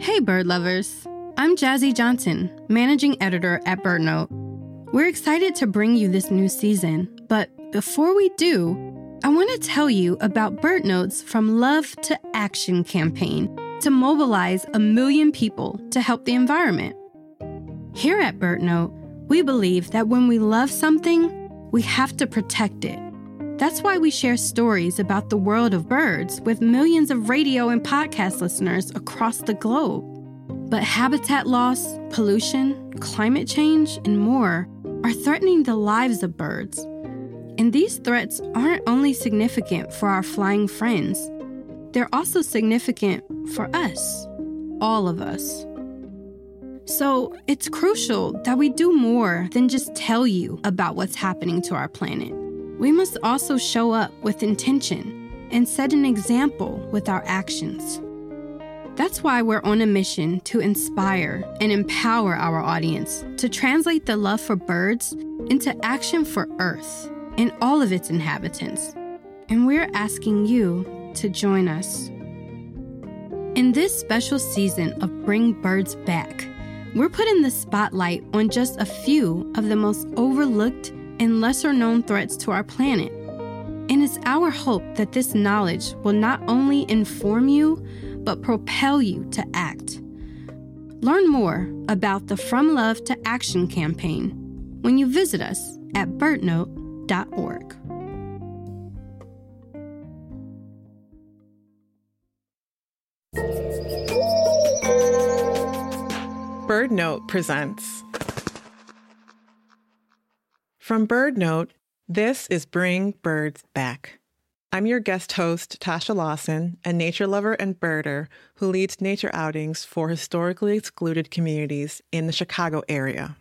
Hey, bird lovers. I'm Jazzy Johnson, managing editor at BirdNote. We're excited to bring you this new season, but before we do, I want to tell you about BirdNote's From Love to Action campaign to mobilize a million people to help the environment. Here at BirdNote, we believe that when we love something, we have to protect it. That's why we share stories about the world of birds with millions of radio and podcast listeners across the globe. But habitat loss, pollution, climate change, and more are threatening the lives of birds. And these threats aren't only significant for our flying friends, they're also significant for us, all of us. So it's crucial that we do more than just tell you about what's happening to our planet. We must also show up with intention and set an example with our actions. That's why we're on a mission to inspire and empower our audience to translate the love for birds into action for Earth and all of its inhabitants. And we're asking you to join us. In this special season of Bring Birds Back, we're putting the spotlight on just a few of the most overlooked and lesser known threats to our planet. And it's our hope that this knowledge will not only inform you, but propel you to act. Learn more about the From Love to Action campaign when you visit us at birdnote.org. BirdNote presents from BirdNote, this is Bring Birds Back. I'm your guest host, Tasha Lawson, a nature lover and birder who leads nature outings for historically excluded communities in the Chicago area.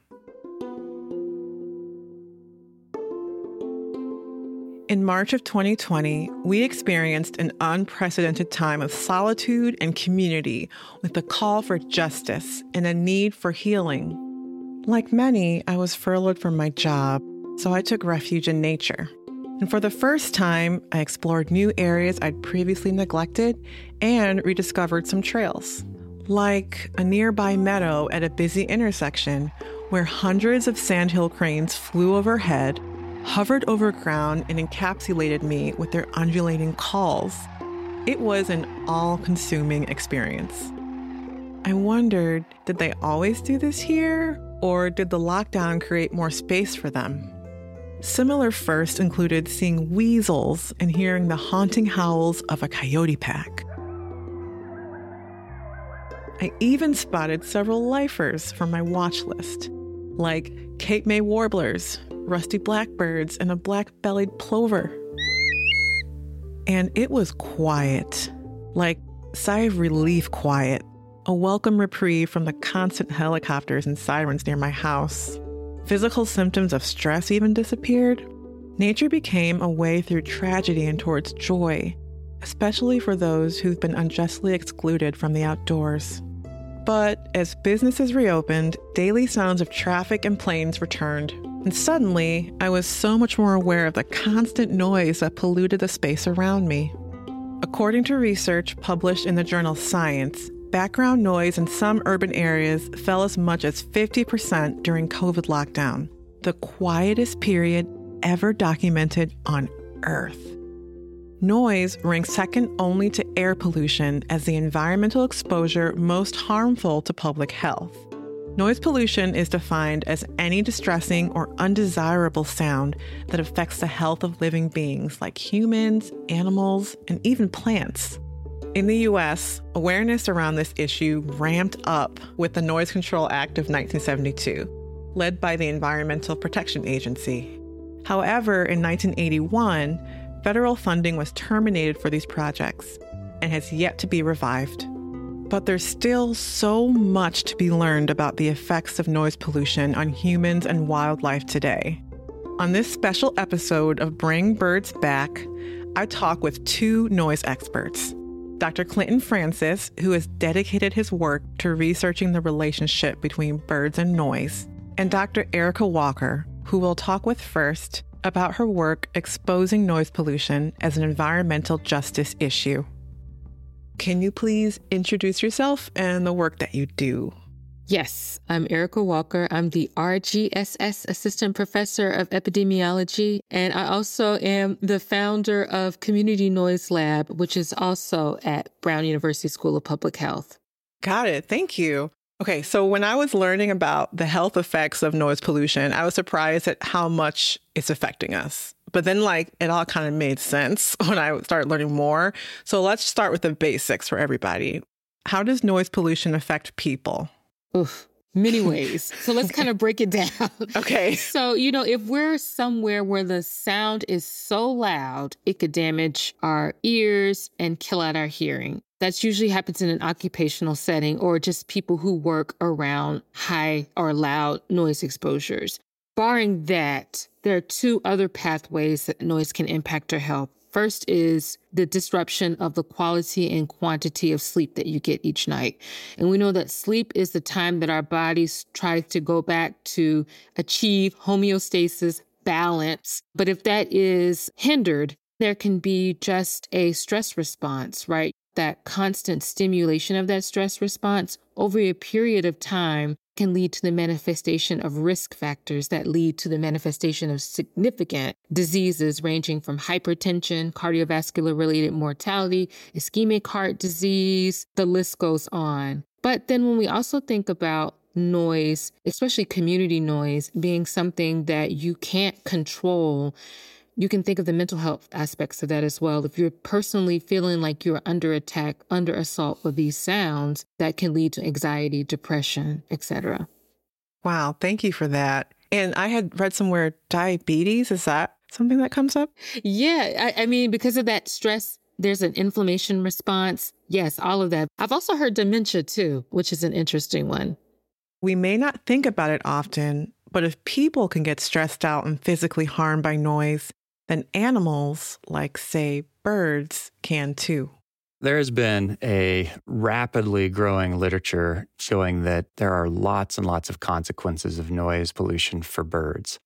In March of 2020, we experienced an unprecedented time of solitude and community with a call for justice and a need for healing. Like many, I was furloughed from my job so I took refuge in nature. And for the first time, I explored new areas I'd previously neglected and rediscovered some trails, like a nearby meadow at a busy intersection where hundreds of sandhill cranes flew overhead, hovered over ground, and encapsulated me with their undulating calls. It was an all consuming experience. I wondered did they always do this here, or did the lockdown create more space for them? Similar first included seeing weasels and hearing the haunting howls of a coyote pack. I even spotted several lifers from my watch list, like Cape May warblers, rusty blackbirds, and a black bellied plover. And it was quiet, like sigh of relief quiet, a welcome reprieve from the constant helicopters and sirens near my house. Physical symptoms of stress even disappeared. Nature became a way through tragedy and towards joy, especially for those who've been unjustly excluded from the outdoors. But as businesses reopened, daily sounds of traffic and planes returned. And suddenly, I was so much more aware of the constant noise that polluted the space around me. According to research published in the journal Science, background noise in some urban areas fell as much as 50% during COVID lockdown, the quietest period ever documented on Earth. Noise ranks second only to air pollution as the environmental exposure most harmful to public health. Noise pollution is defined as any distressing or undesirable sound that affects the health of living beings like humans, animals, and even plants. In the US, awareness around this issue ramped up with the Noise Control Act of 1972, led by the Environmental Protection Agency. However, in 1981, federal funding was terminated for these projects and has yet to be revived. But there's still so much to be learned about the effects of noise pollution on humans and wildlife today. On this special episode of Bring Birds Back, I talk with two noise experts Dr. Clinton Francis, who has dedicated his work to researching the relationship between birds and noise, and Dr. Erica Walker, who we'll talk with first about her work exposing noise pollution as an environmental justice issue. Can you please introduce yourself and the work that you do? Yes, I'm Erica Walker. I'm the RGSS Assistant Professor of Epidemiology, and I also am the founder of Community Noise Lab, which is also at Brown University School of Public Health. Got it. Thank you. Okay, so when I was learning about the health effects of noise pollution, I was surprised at how much it's affecting us. But then, like, it all kind of made sense when I started learning more. So let's start with the basics for everybody. How does noise pollution affect people? Oof, many ways. so let's kind of break it down. Okay. So, you know, if we're somewhere where the sound is so loud, it could damage our ears and kill out our hearing. That's usually happens in an occupational setting or just people who work around high or loud noise exposures. Barring that, there are two other pathways that noise can impact our health. First is the disruption of the quality and quantity of sleep that you get each night. And we know that sleep is the time that our bodies try to go back to achieve homeostasis, balance. But if that is hindered, there can be just a stress response, right? That constant stimulation of that stress response over a period of time can lead to the manifestation of risk factors that lead to the manifestation of significant diseases ranging from hypertension, cardiovascular related mortality, ischemic heart disease, the list goes on. But then when we also think about noise, especially community noise, being something that you can't control you can think of the mental health aspects of that as well. If you're personally feeling like you're under attack, under assault with these sounds, that can lead to anxiety, depression, etc. Wow, thank you for that. And I had read somewhere diabetes. Is that something that comes up? Yeah, I, I mean, because of that stress, there's an inflammation response. Yes, all of that. I've also heard dementia too, which is an interesting one. We may not think about it often, but if people can get stressed out and physically harmed by noise, then animals, like, say, birds, can too. There has been a rapidly growing literature showing that there are lots and lots of consequences of noise pollution for birds.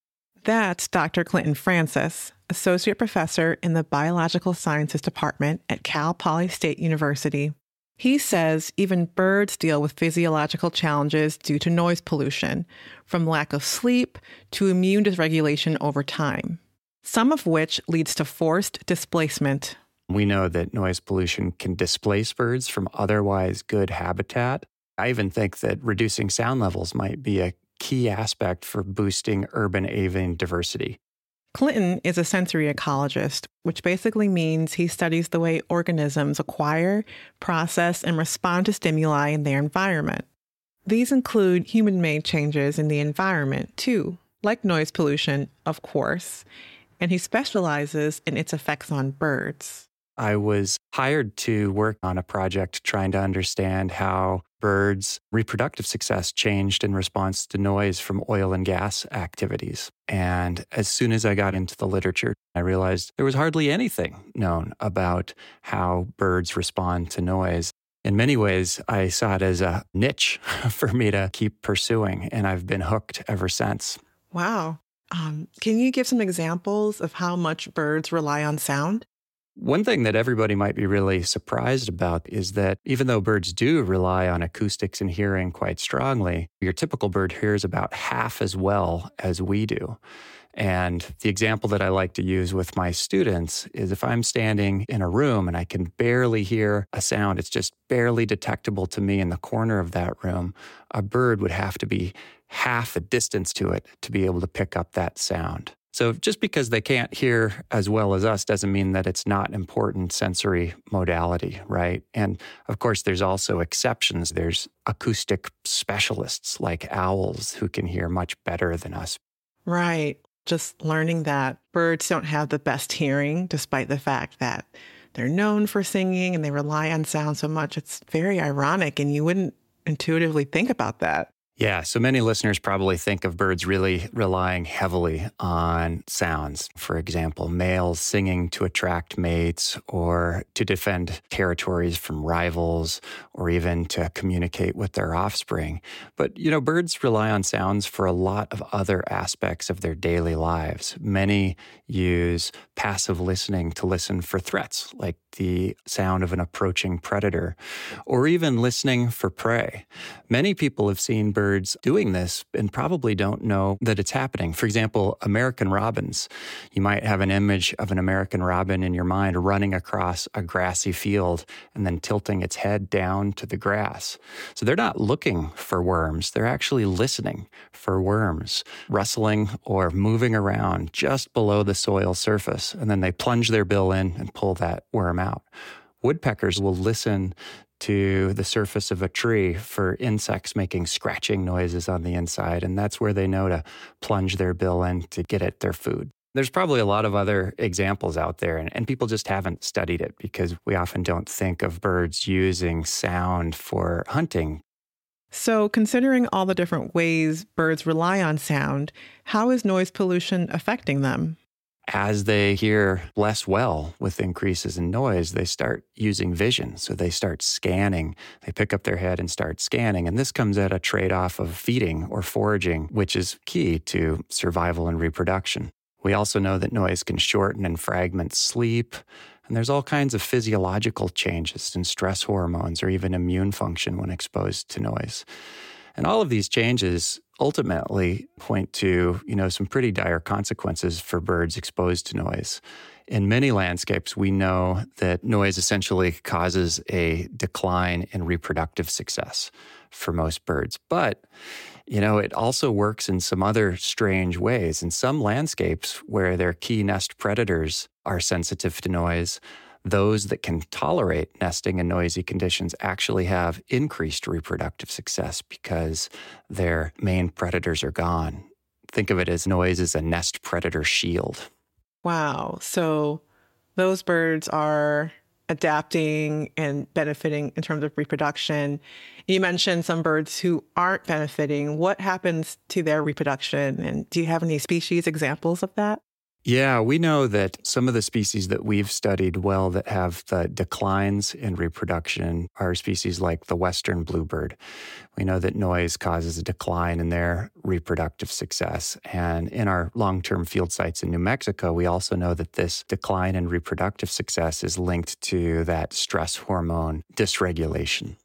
That's Dr. Clinton Francis, Associate Professor in the Biological Sciences Department at Cal Poly State University. He says even birds deal with physiological challenges due to noise pollution, from lack of sleep to immune dysregulation over time some of which leads to forced displacement. We know that noise pollution can displace birds from otherwise good habitat. I even think that reducing sound levels might be a key aspect for boosting urban avian diversity. Clinton is a sensory ecologist, which basically means he studies the way organisms acquire, process, and respond to stimuli in their environment. These include human made changes in the environment, too, like noise pollution, of course, and he specializes in its effects on birds. I was hired to work on a project trying to understand how birds' reproductive success changed in response to noise from oil and gas activities. And as soon as I got into the literature, I realized there was hardly anything known about how birds respond to noise. In many ways, I saw it as a niche for me to keep pursuing, and I've been hooked ever since. Wow. Um, can you give some examples of how much birds rely on sound? One thing that everybody might be really surprised about is that even though birds do rely on acoustics and hearing quite strongly, your typical bird hears about half as well as we do. And the example that I like to use with my students is if I'm standing in a room and I can barely hear a sound, it's just barely detectable to me in the corner of that room, a bird would have to be half a distance to it to be able to pick up that sound. So just because they can't hear as well as us doesn't mean that it's not important sensory modality, right? And of course, there's also exceptions. There's acoustic specialists like owls who can hear much better than us. Right. Just learning that birds don't have the best hearing, despite the fact that they're known for singing and they rely on sound so much. It's very ironic, and you wouldn't intuitively think about that. Yeah, so many listeners probably think of birds really relying heavily on sounds. For example, males singing to attract mates or to defend territories from rivals or even to communicate with their offspring. But, you know, birds rely on sounds for a lot of other aspects of their daily lives. Many use passive listening to listen for threats, like the sound of an approaching predator, or even listening for prey. Many people have seen birds doing this and probably don't know that it's happening. For example, American robins. You might have an image of an American robin in your mind running across a grassy field and then tilting its head down to the grass. So they're not looking for worms, they're actually listening for worms, rustling or moving around just below the soil surface. And then they plunge their bill in and pull that worm out. Woodpeckers will listen to the surface of a tree for insects making scratching noises on the inside, and that's where they know to plunge their bill in to get at their food. There's probably a lot of other examples out there, and, and, people just haven't studied it because we often don't think of birds using sound for hunting. So, considering all the different ways birds rely on sound, how is noise pollution affecting them? As they hear less well with increases in noise, they start using vision. So they start scanning. They pick up their head and start scanning. And this comes at a trade off of feeding or foraging, which is key to survival and reproduction. We also know that noise can shorten and fragment sleep. And there's all kinds of physiological changes in stress hormones or even immune function when exposed to noise. And all of these changes ultimately point to, you know, some pretty dire consequences for birds exposed to noise. In many landscapes, we know that noise essentially causes a decline in reproductive success for most birds. But, you know, it also works in some other strange ways. In some landscapes where their key nest predators are sensitive to noise, those that can tolerate nesting in noisy conditions actually have increased reproductive success because their main predators are gone. Think of it as noise as a nest predator shield. Wow. So those birds are adapting and benefiting in terms of reproduction. You mentioned some birds who aren't benefiting. What happens to their reproduction? And do you have any species examples of that? Yeah, we know that some of the species that we've studied well that have the declines in reproduction are species like the western bluebird. We know that noise causes a decline in their reproductive success. And in our long term field sites in New Mexico, we also know that this decline in reproductive success is linked to that stress hormone dysregulation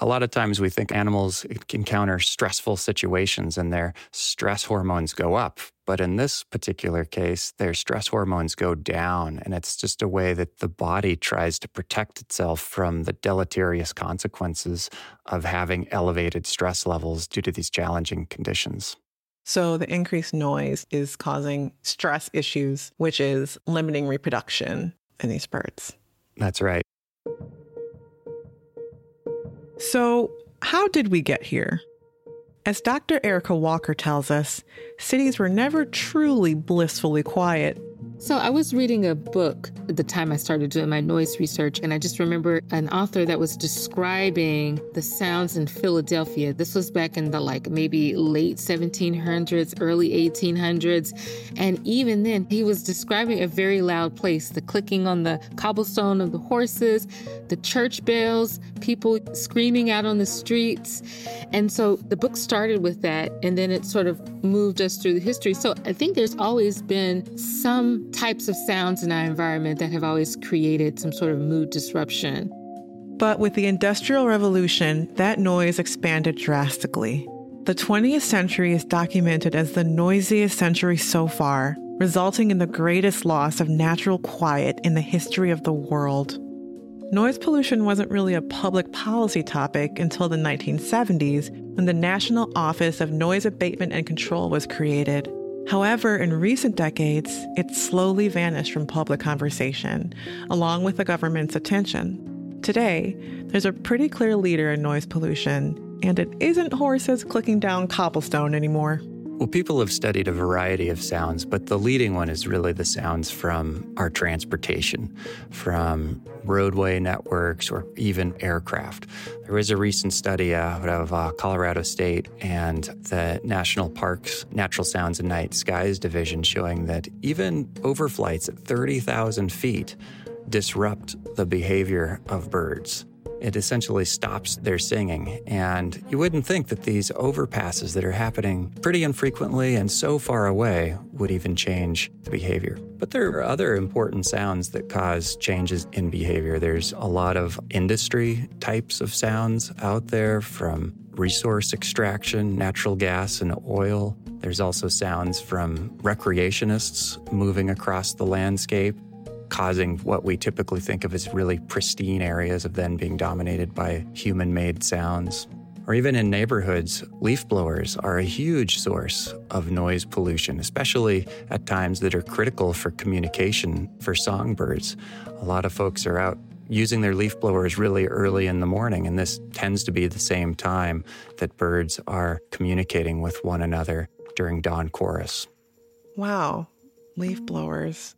a lot of times we think animals encounter stressful situations and their stress hormones go up. But in this particular case, their stress hormones go down. And it's just a way that the body tries to protect itself from the deleterious consequences of having elevated stress levels due to these challenging conditions. So, the increased noise is causing stress issues, which is limiting reproduction in these birds. That's right. So, how did we get here? As Dr. Erica Walker tells us, cities were never truly blissfully quiet so I was reading a book at the time I started doing my noise research, and I just remember an author that was describing the sounds in Philadelphia. This was back in the like maybe late 1700s, early 1800s. And even then, he was describing a very loud place the clicking on the cobblestone of the horses, the church bells, people screaming out on the streets. And so the book started with that, and then it sort of moved us through the history. So I think there's always been some types of sounds in our environment that have always created some sort of mood disruption. But with the Industrial Revolution, that noise expanded drastically. The 20th century is documented as the noisiest century so far, resulting in the greatest loss of natural quiet in the history of the world. Noise pollution wasn't really a public policy topic until the 1970s when the National Office of Noise Abatement and Control was created. However, in recent decades, it slowly vanished from public conversation, along with the government's attention. Today, there's a pretty clear leader in noise pollution, and it isn't horses clicking down cobblestone anymore. Well, people have studied a variety of sounds, but the leading one is really the sounds from our transportation, from roadway networks, or even aircraft. There was a recent study out of uh, Colorado State and the National Parks Natural Sounds and Night Skies Division showing that even overflights at 30,000 feet disrupt the behavior of birds. It essentially stops their singing. And you wouldn't think that these overpasses that are happening pretty infrequently and so far away would even change the behavior. But there are other important sounds that cause changes in behavior. There's a lot of industry types of sounds out there from resource extraction, natural gas, and oil. There's also sounds from recreationists moving across the landscape causing what we typically think of as really pristine areas of then being dominated by human made sounds. Or even in neighborhoods, leaf blowers are a huge source of noise pollution, especially at times that are critical for communication for songbirds. A lot of folks are out using their leaf blowers really early in the morning, and this tends to be the same time that birds are communicating with one another during dawn chorus. Wow, leaf blowers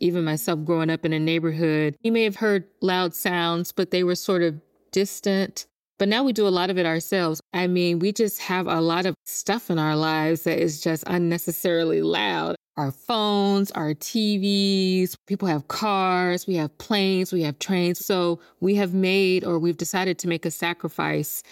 even myself growing up in a neighborhood, you may have heard loud sounds, but they were sort of distant. But now we do a lot of it ourselves. I mean, we just have a lot of stuff in our lives that is just unnecessarily loud. Our phones, our TVs, people have cars, we have planes, we have trains. So we have made or we've decided to make a sacrifice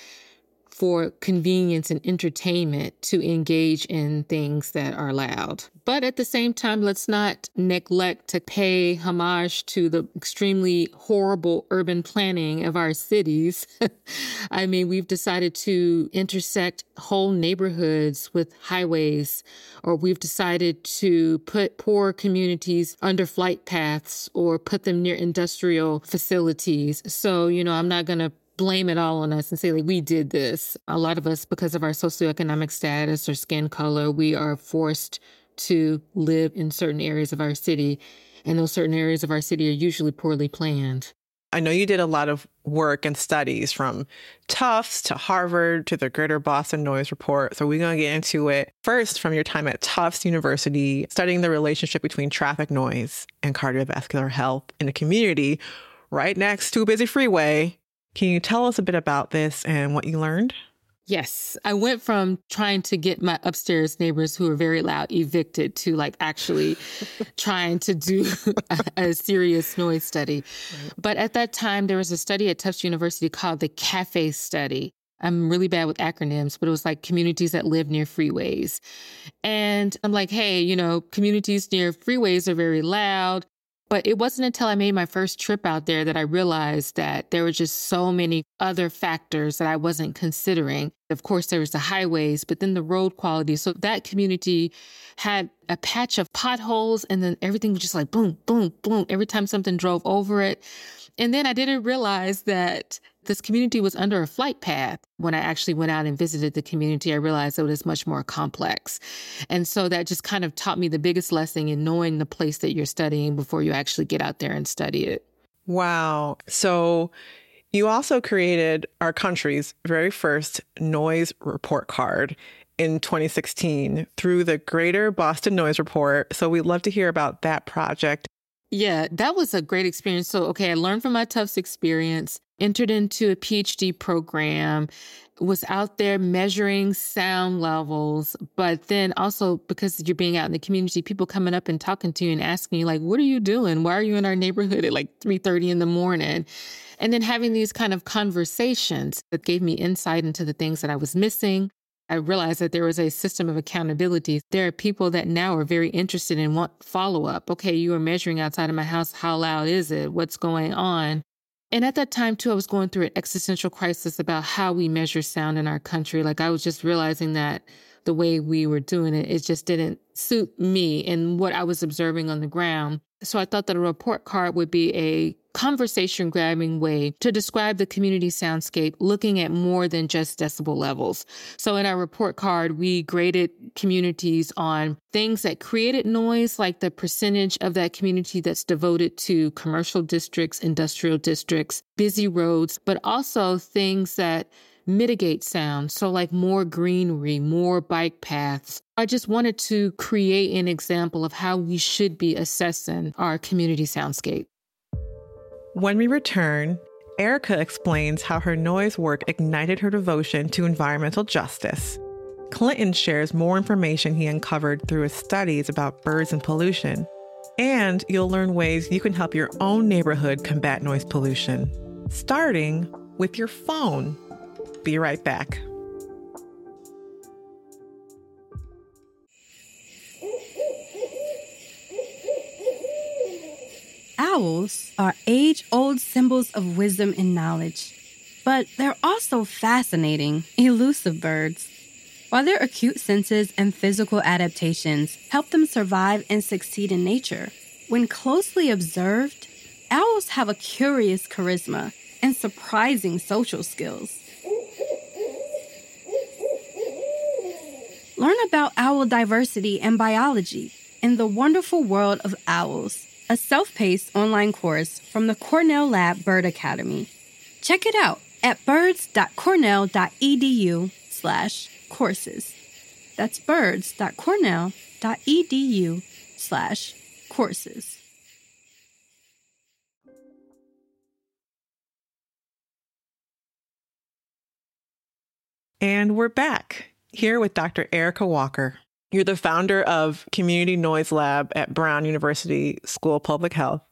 for convenience and entertainment to engage in things that are loud. But at the same time, let's not neglect to pay homage to the extremely horrible urban planning of our cities. I mean, we've decided to intersect whole neighborhoods with highways, or we've decided to put poor communities under flight paths or put them near industrial facilities. So, you know, I'm not going to blame it all on us and say like we did this. A lot of us, because of our socioeconomic status or skin color, we are forced to live in certain areas of our city. And those certain areas of our city are usually poorly planned. I know you did a lot of work and studies from Tufts to Harvard to the Greater Boston Noise Report. So we're going to get into it first from your time at Tufts University, studying the relationship between traffic noise and cardiovascular health in a community right next to a busy freeway can you tell us a bit about this and what you learned? Yes. I went from trying to get my upstairs neighbors who are very loud evicted to like actually trying to do a, a serious noise study. But at that time, there was a study at Tufts University called the CAFE study. I'm really bad with acronyms, but it was like communities that live near freeways. And I'm like, hey, you know, communities near freeways are very loud. But it wasn't until I made my first trip out there that I realized that there were just so many other factors that I wasn't considering. Of course, there was the highways, but then the road quality. So that community had a patch of potholes and then everything was just like boom, boom, boom every time something drove over it. And then I didn't realize that this community was under a flight path. When I actually went out and visited the community, I realized it was much more complex. And so that just kind of taught me the biggest lesson in knowing the place that you're studying before you actually get out there and study it. Wow. So you also created our country's very first noise report card in 2016 through the Greater Boston Noise Report. So we'd love to hear about that project yeah, that was a great experience. So, okay, I learned from my Tufts experience, entered into a PhD program, was out there measuring sound levels, but then also because you're being out in the community, people coming up and talking to you and asking you like, "What are you doing? Why are you in our neighborhood at like 3:30 in the morning?" And then having these kind of conversations that gave me insight into the things that I was missing, I realized that there was a system of accountability. There are people that now are very interested in want follow up. Okay, you are measuring outside of my house. How loud is it? What's going on? And at that time, too, I was going through an existential crisis about how we measure sound in our country. Like I was just realizing that the way we were doing it, it just didn't suit me and what I was observing on the ground. So I thought that a report card would be a conversation grabbing way to describe the community soundscape, looking at more than just decibel levels. So in our report card, we graded communities on things that created noise, like the percentage of that community that's devoted to commercial districts, industrial districts, busy roads, but also things that mitigate sound. So, like more greenery, more bike paths. I just wanted to create an example of how we should be assessing our community soundscape. When we return, Erica explains how her noise work ignited her devotion to environmental justice. Clinton shares more information he uncovered through his studies about birds and pollution. And you'll learn ways you can help your own neighborhood combat noise pollution, starting with your phone. Be right back. Owls are age old symbols of wisdom and knowledge, but they're also fascinating, elusive birds. While their acute senses and physical adaptations help them survive and succeed in nature, when closely observed, owls have a curious charisma and surprising social skills. Learn about owl diversity and biology in the wonderful world of owls, a self-paced online course from the Cornell Lab Bird Academy. Check it out at birds.cornell.edu slash courses. That's birds.cornell.edu slash courses. And we're back here with Dr. Erica Walker. You're the founder of Community Noise Lab at Brown University School of Public Health.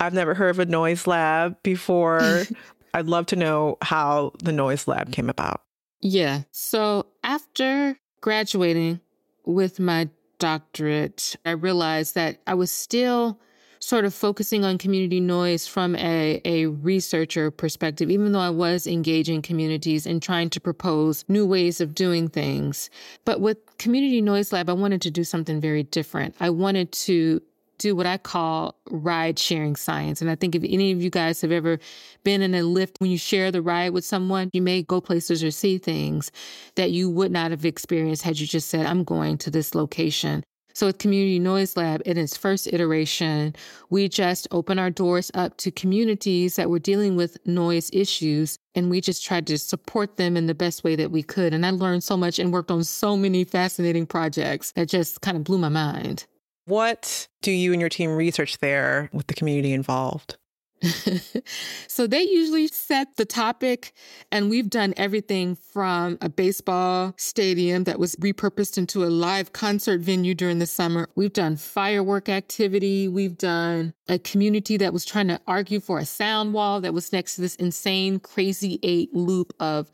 I've never heard of a noise lab before. I'd love to know how the noise lab came about. Yeah. So after graduating with my doctorate, I realized that I was still sort of focusing on community noise from a, a researcher perspective, even though I was engaging communities and trying to propose new ways of doing things. But with Community Noise Lab, I wanted to do something very different. I wanted to do what I call ride sharing science. And I think if any of you guys have ever been in a Lyft, when you share the ride with someone, you may go places or see things that you would not have experienced had you just said, I'm going to this location. So with Community Noise Lab, in its first iteration, we just opened our doors up to communities that were dealing with noise issues. And we just tried to support them in the best way that we could. And I learned so much and worked on so many fascinating projects that just kind of blew my mind. What do you and your team research there with the community involved? so they usually set the topic, and we've done everything from a baseball stadium that was repurposed into a live concert venue during the summer. We've done firework activity. We've done a community that was trying to argue for a sound wall that was next to this insane, crazy eight loop of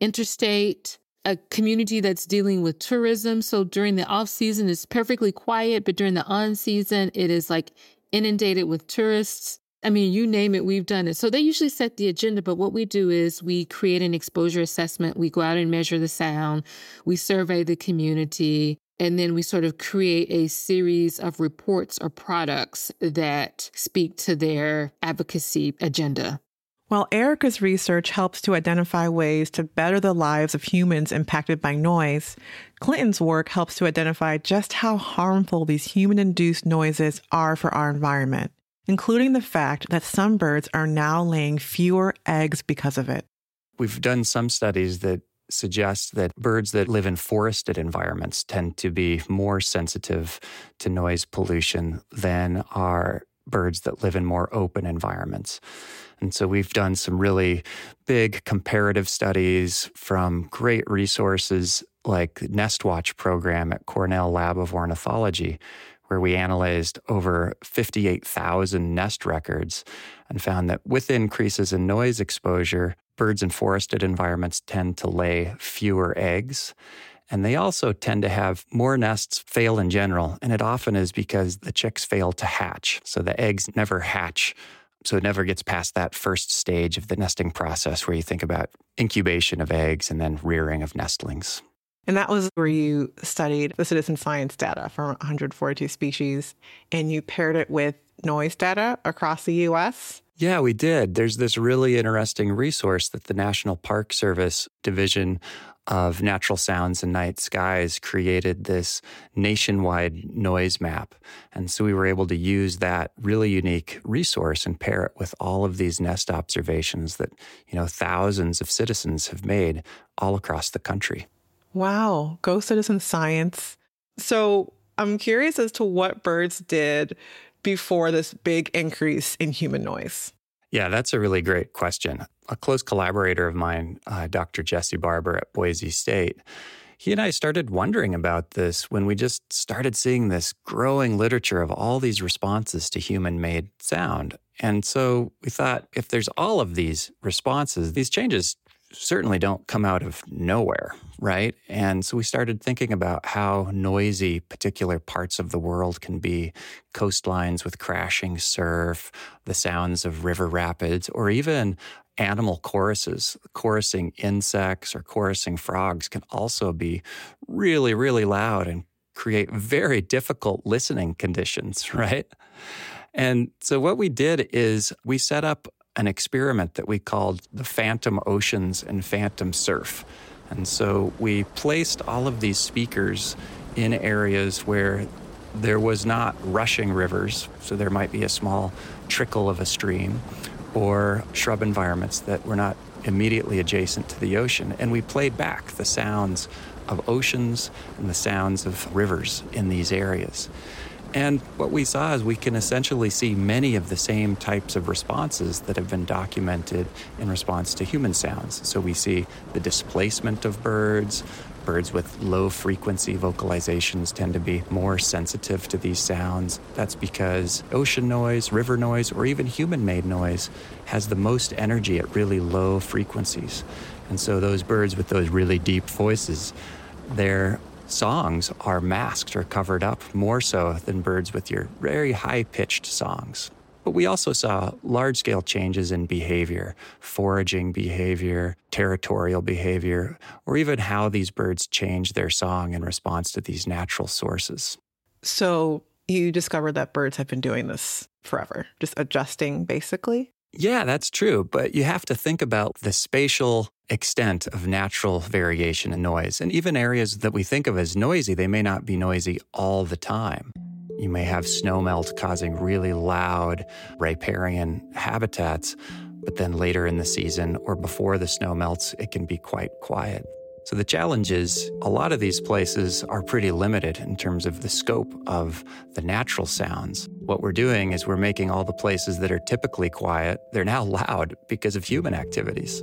interstate a community that's dealing with tourism. So during the off season, it's perfectly quiet, but during the on season, it is like inundated with tourists. I mean, you name it, we've done it. So they usually set the agenda, but what we do is we create an exposure assessment. We go out and measure the sound. We survey the community. And then we sort of create a series of reports or products that speak to their advocacy agenda. While Erica's research helps to identify ways to better the lives of humans impacted by noise, Clinton's work helps to identify just how harmful these human induced noises are for our environment including the fact that some birds are now laying fewer eggs because of it. We've done some studies that suggest that birds that live in forested environments tend to be more sensitive to noise pollution than are birds that live in more open environments. And so we've done some really big comparative studies from great resources like NestWatch program at Cornell Lab of Ornithology, where we analyzed over 58,000 nest records and found that with increases in noise exposure, birds in forested environments tend to lay fewer eggs. And they also tend to have more nests fail in general. And it often is because the chicks fail to hatch. So the eggs never hatch. So it never gets past that first stage of the nesting process where you think about incubation of eggs and then rearing of nestlings. And that was where you studied the citizen science data from 142 species and you paired it with noise data across the US. Yeah, we did. There's this really interesting resource that the National Park Service Division of Natural Sounds and Night Skies created this nationwide noise map. And so we were able to use that really unique resource and pair it with all of these nest observations that, you know, thousands of citizens have made all across the country. Wow, go citizen science. So I'm curious as to what birds did before this big increase in human noise. Yeah, that's a really great question. A close collaborator of mine, uh, Dr. Jesse Barber at Boise State, he and I started wondering about this when we just started seeing this growing literature of all these responses to human made sound. And so we thought if there's all of these responses, these changes certainly don't come out of nowhere, right? And so we started thinking about how noisy particular parts of the world can be coastlines with crashing surf, the sounds of river rapids, or even animal choruses. Chorusing insects or chorusing frogs can also be really, really loud and create very difficult listening conditions, right? And so what we did is we set up an experiment that we called the Phantom Oceans and Phantom Surf. And so we placed all of these speakers in areas where there was not rushing rivers, so there might be a small trickle of a stream, or shrub environments that were not immediately adjacent to the ocean. And we played back the sounds of oceans and the sounds of rivers in these areas. And what we saw is we can essentially see many of the same types of responses that have been documented in response to human sounds. So we see the displacement of birds. Birds with low frequency vocalizations tend to be more sensitive to these sounds. That's because ocean noise, river noise, or even human made noise has the most energy at really low frequencies. And so those birds with those really deep voices, they're songs are masked or covered up more so than birds with your very high pitched songs. But we also saw large scale changes in behavior, foraging behavior, territorial behavior, or even how these birds change their song in response to these natural sources. So you discovered that birds have been doing this forever, just adjusting basically? Yeah, that's true. But you have to think about the spatial extent of natural variation in noise. And even areas that we think of as noisy, they may not be noisy all the time. You may have snowmelt causing really loud riparian habitats, but then later in the season or before the snow melts, it can be quite quiet. So the challenge is a lot of these places are pretty limited in terms of the scope of the natural sounds. What we're doing is we're making all the places that are typically quiet, they're now loud because of human activities.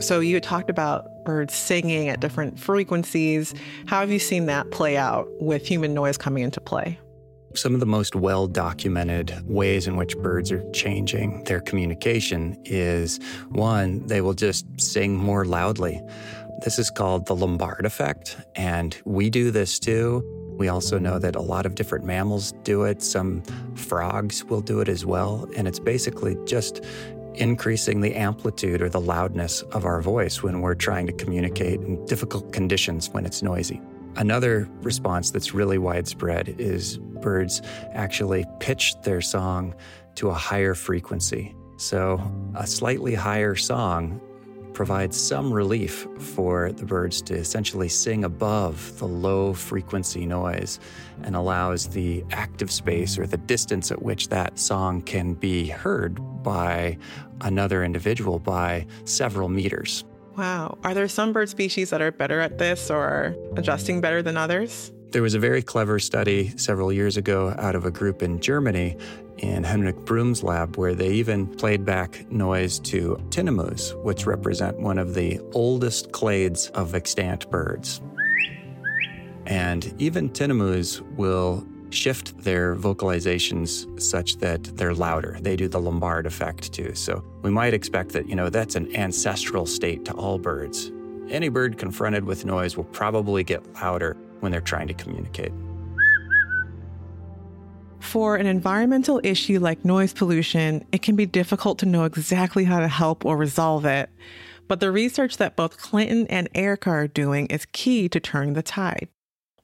So you talked about birds singing at different frequencies. How have you seen that play out with human noise coming into play? Some of the most well documented ways in which birds are changing their communication is one, they will just sing more loudly. This is called the Lombard effect, and we do this too. We also know that a lot of different mammals do it. Some frogs will do it as well. And it's basically just increasing the amplitude or the loudness of our voice when we're trying to communicate in difficult conditions when it's noisy. Another response that's really widespread is birds actually pitch their song to a higher frequency. So, a slightly higher song provides some relief for the birds to essentially sing above the low frequency noise and allows the active space or the distance at which that song can be heard by another individual by several meters. Wow. Are there some bird species that are better at this or adjusting better than others? There was a very clever study several years ago out of a group in Germany in Henrik Brumm's lab where they even played back noise to tinamous, which represent one of the oldest clades of extant birds. And even tinamous will shift their vocalizations such that they're louder. They do the Lombard effect too. So we might expect that, you know, that's an ancestral state to all birds. Any bird confronted with noise will probably get louder when they're trying to communicate. For an environmental issue like noise pollution, it can be difficult to know exactly how to help or resolve it. But the research that both Clinton and Erica are doing is key to turning the tide.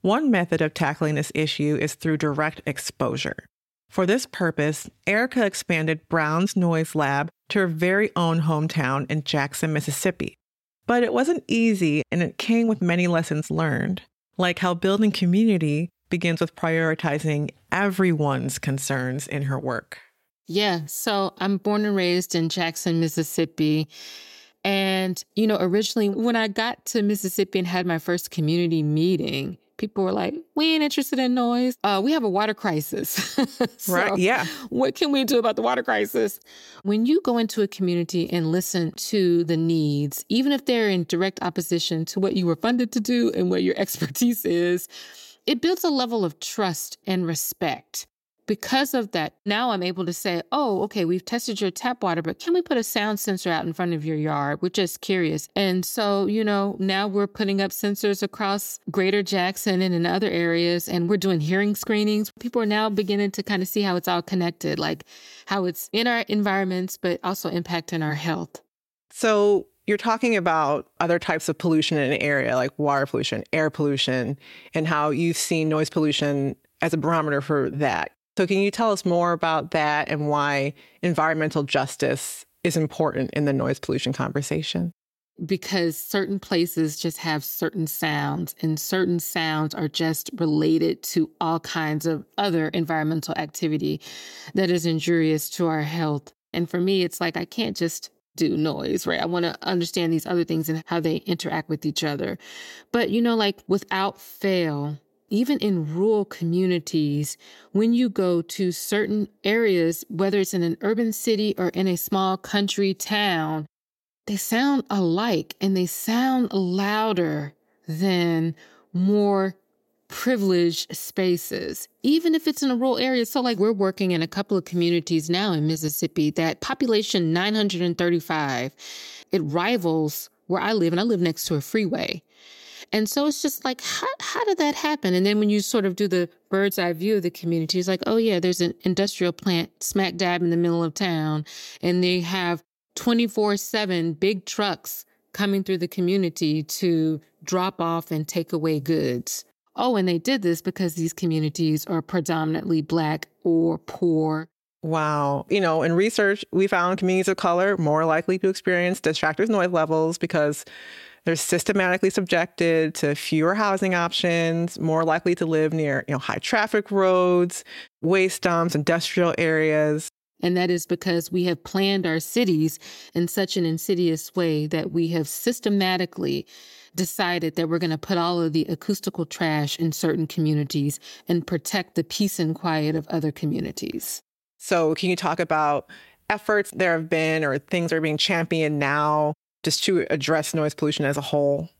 One method of tackling this issue is through direct exposure. For this purpose, Erica expanded Brown's Noise Lab to her very own hometown in Jackson, Mississippi. But it wasn't easy, and it came with many lessons learned, like how building community begins with prioritizing everyone's concerns in her work. Yeah, so I'm born and raised in Jackson, Mississippi. And, you know, originally when I got to Mississippi and had my first community meeting, people were like, we ain't interested in noise. Uh, we have a water crisis. so right. Yeah. What can we do about the water crisis? When you go into a community and listen to the needs, even if they're in direct opposition to what you were funded to do and what your expertise is, it builds a level of trust and respect because of that, now I'm able to say, oh, okay, we've tested your tap water, but can we put a sound sensor out in front of your yard? We're just curious. And so, you know, now we're putting up sensors across greater Jackson and in other areas, and we're doing hearing screenings. People are now beginning to kind of see how it's all connected, like how it's in our environments, but also impacting our health. So, you're talking about other types of pollution in an area like water pollution, air pollution, and how you've seen noise pollution as a barometer for that. So, can you tell us more about that and why environmental justice is important in the noise pollution conversation? Because certain places just have certain sounds, and certain sounds are just related to all kinds of other environmental activity that is injurious to our health. And for me, it's like I can't just do noise, right? I want to understand these other things and how they interact with each other. But, you know, like without fail, even in rural communities, when you go to certain areas, whether it's in an urban city or in a small country town, they sound alike and they sound louder than more privileged spaces, even if it's in a rural area. So, like, we're working in a couple of communities now in Mississippi that population 935, it rivals where I live, and I live next to a freeway. And so it's just like, how, how did that happen? And then when you sort of do the bird's eye view of the community, it's like, oh, yeah, there's an industrial plant smack dab in the middle of town, and they have 24 7 big trucks coming through the community to drop off and take away goods. Oh, and they did this because these communities are predominantly Black or poor. Wow. You know, in research, we found communities of color more likely to experience distractors noise levels because they're systematically subjected to fewer housing options, more likely to live near, you know, high traffic roads, waste dumps, industrial areas. And that is because we have planned our cities in such an insidious way that we have systematically decided that we're going to put all of the acoustical trash in certain communities and protect the peace and quiet of other communities. So, can you talk about efforts there have been or things are being championed now just to address noise pollution as a whole?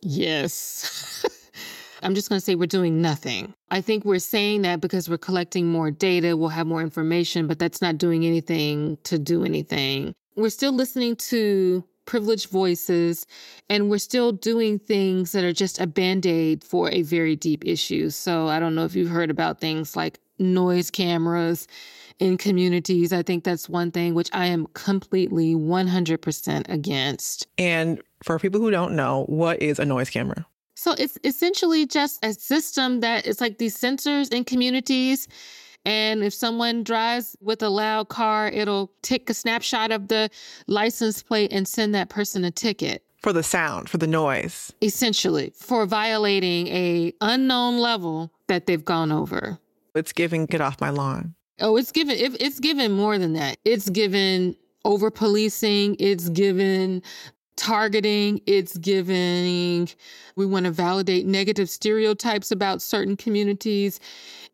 Yes. I'm just going to say we're doing nothing. I think we're saying that because we're collecting more data, we'll have more information, but that's not doing anything to do anything. We're still listening to privileged voices and we're still doing things that are just a band aid for a very deep issue. So I don't know if you've heard about things like noise cameras in communities. I think that's one thing which I am completely 100% against. And for people who don't know, what is a noise camera? So it's essentially just a system that it's like these sensors in communities. And if someone drives with a loud car, it'll take a snapshot of the license plate and send that person a ticket. For the sound, for the noise. Essentially, for violating a unknown level that they've gone over. It's giving get off my lawn. Oh, it's given it's given more than that. It's given over policing, it's given targeting, it's giving we want to validate negative stereotypes about certain communities.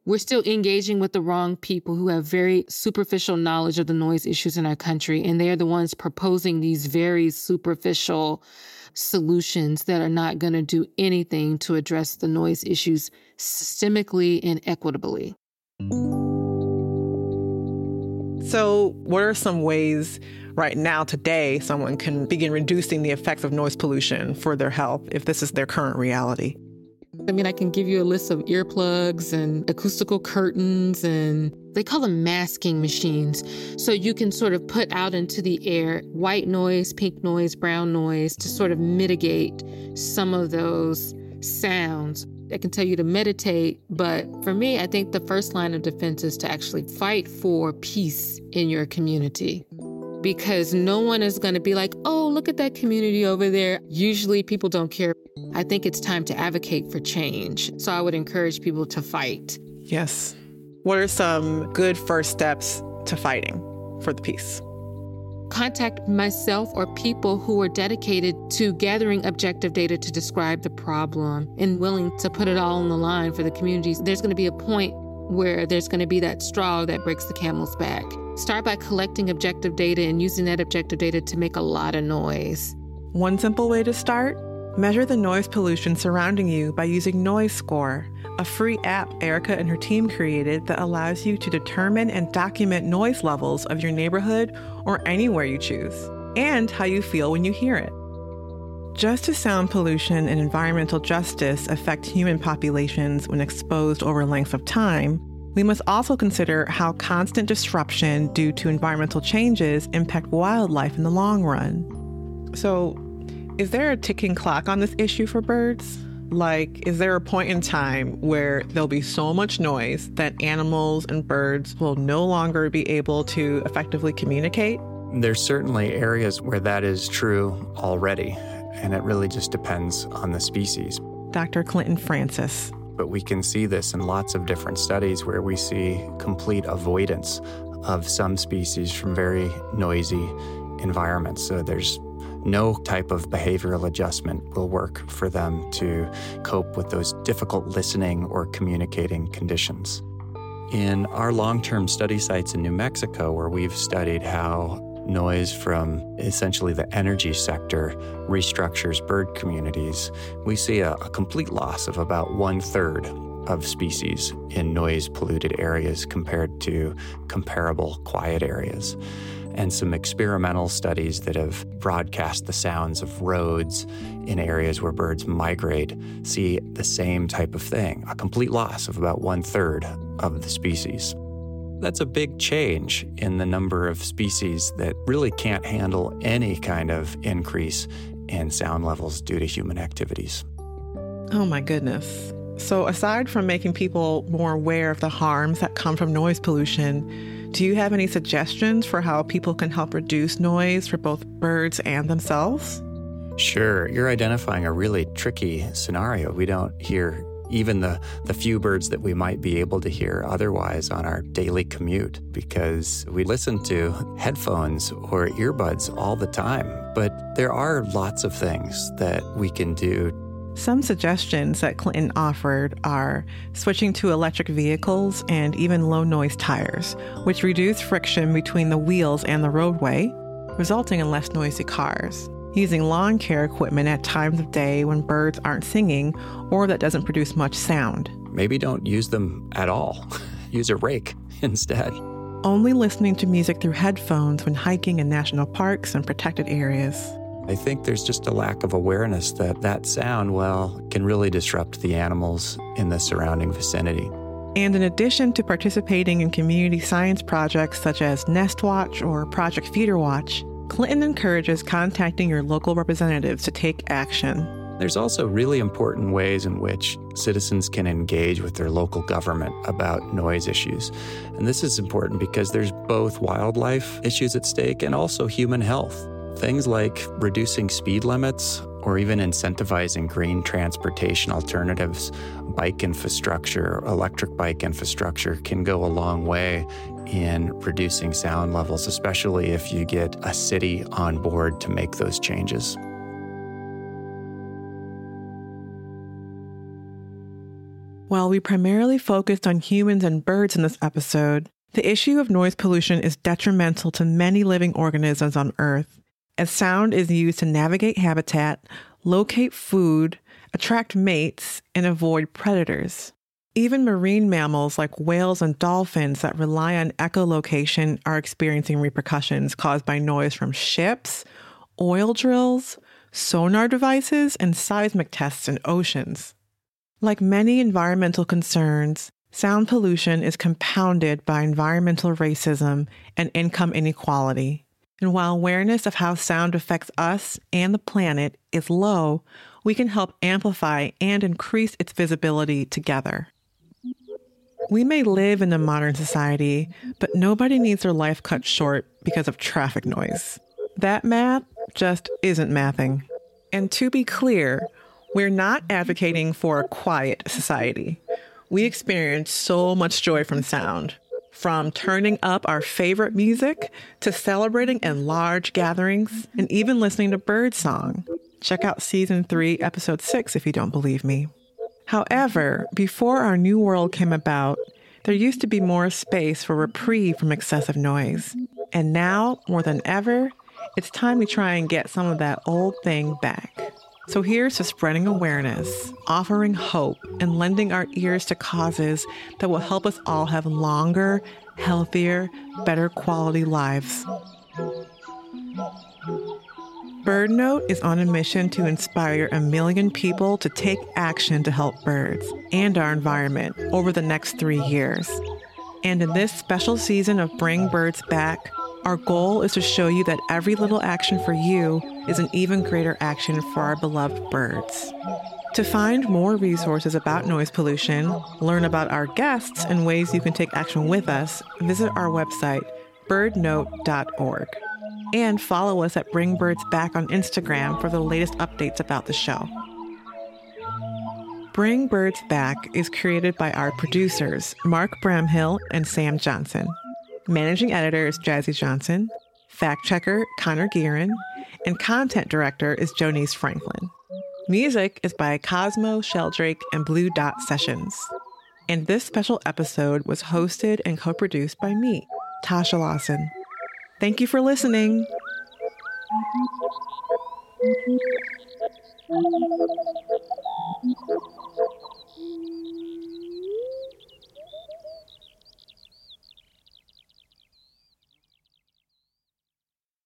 We're still engaging with the wrong people who have very superficial knowledge of the noise issues in our country and they're the ones proposing these very superficial solutions that are not going to do anything to address the noise issues systemically and equitably. So, what are some ways right now, today, someone can begin reducing the effects of noise pollution for their health if this is their current reality? I mean, I can give you a list of earplugs and acoustical curtains, and they call them masking machines. So you can sort of put out into the air white noise, pink noise, brown noise to sort of mitigate some of those sounds. I can tell you to meditate, but for me, I think the first line of defense is to actually fight for peace in your community because no one is going to be like, oh, look at that community over there. Usually people don't care. I think it's time to advocate for change. So I would encourage people to fight. Yes. What are some good first steps to fighting for the peace? Contact myself or people who are dedicated to gathering objective data to describe the problem and willing to put it all on the line for the communities. There's going to be a point where there's going to be that straw that breaks the camel's back. Start by collecting objective data and using that objective data to make a lot of noise. One simple way to start measure the noise pollution surrounding you by using NoiseScore, a free app Erica and her team created that allows you to determine and document noise levels of your neighborhood or anywhere you choose, and how you feel when you hear it. Just as sound pollution and environmental justice affect human populations when exposed over lengths of time, we must also consider how constant disruption due to environmental changes impact wildlife in the long run. So, is there a ticking clock on this issue for birds? Like, is there a point in time where there'll be so much noise that animals and birds will no longer be able to effectively communicate? There's certainly areas where that is true already, and it really just depends on the species. Dr. Clinton Francis but we can see this in lots of different studies where we see complete avoidance of some species from very noisy environments. So there's no type of behavioral adjustment will work for them to cope with those difficult listening or communicating conditions. In our long term study sites in New Mexico, where we've studied how noise from essentially the energy sector restructures bird communities, we see a, a complete loss of about one third of species in noise polluted areas compared to comparable quiet areas. And some experimental studies that have broadcast the sounds of roads in areas where birds migrate see the same type of thing a complete loss of about one third of the species. That's a big change in the number of species that really can't handle any kind of increase in sound levels due to human activities. Oh my goodness. So, aside from making people more aware of the harms that come from noise pollution, do you have any suggestions for how people can help reduce noise for both birds and themselves? Sure. You're identifying a really tricky scenario. We don't hear even the, the few birds that we might be able to hear otherwise on our daily commute because we listen to headphones or earbuds all the time. But there are lots of things that we can do. Some suggestions that Clinton offered are switching to electric vehicles and even low noise tires, which reduce friction between the wheels and the roadway, resulting in less noisy cars using lawn care equipment at times of day when birds aren't singing or that doesn't produce much sound. Maybe don't use them at all. use a rake instead. Only listening to music through headphones when hiking in national parks and protected areas. I think there's just a lack of awareness that that sound, well, can really disrupt the animals in the surrounding vicinity. And in addition to participating in community science projects such as NestWatch or Project FeederWatch, Clinton encourages contacting your local representatives to take action. There's also really important ways in which citizens can engage with their local government about noise issues. And this is important because there's both wildlife issues at stake and also human health. Things like reducing speed limits or even incentivizing green transportation alternatives, bike infrastructure, electric bike infrastructure can go a long way in reducing sound levels, especially if you get a city on board to make those changes. While we primarily focused on humans and birds in this episode, the issue of noise pollution is detrimental to many living organisms on Earth, as sound is used to navigate habitat, locate food, attract mates, and avoid predators. Even marine mammals like whales and dolphins that rely on echolocation are experiencing repercussions caused by noise from ships, oil drills, sonar devices, and seismic tests in oceans. Like many environmental concerns, sound pollution is compounded by environmental racism and income inequality. And while awareness of how sound affects us and the planet is low, we can help amplify and increase its visibility together. We may live in a modern society, but nobody needs their life cut short because of traffic noise. That math just isn't mathing. And to be clear, we're not advocating for a quiet society. We experience so much joy from sound, from turning up our favorite music to celebrating in large gatherings and even listening to birdsong. Check out season 3, episode 6 if you don't believe me. However, before our new world came about, there used to be more space for reprieve from excessive noise. And now, more than ever, it's time we try and get some of that old thing back. So here's to spreading awareness, offering hope, and lending our ears to causes that will help us all have longer, healthier, better quality lives. BirdNote is on a mission to inspire a million people to take action to help birds and our environment over the next three years. And in this special season of Bring Birds Back, our goal is to show you that every little action for you is an even greater action for our beloved birds. To find more resources about noise pollution, learn about our guests, and ways you can take action with us, visit our website, birdnote.org and follow us at Bring Birds Back on Instagram for the latest updates about the show. Bring Birds Back is created by our producers, Mark Bramhill and Sam Johnson. Managing editor is Jazzy Johnson, Fact checker Conor Gearin, and content director is Jonese Franklin. Music is by Cosmo Sheldrake and Blue Dot Sessions. And this special episode was hosted and co produced by me, Tasha Lawson. Thank you for listening.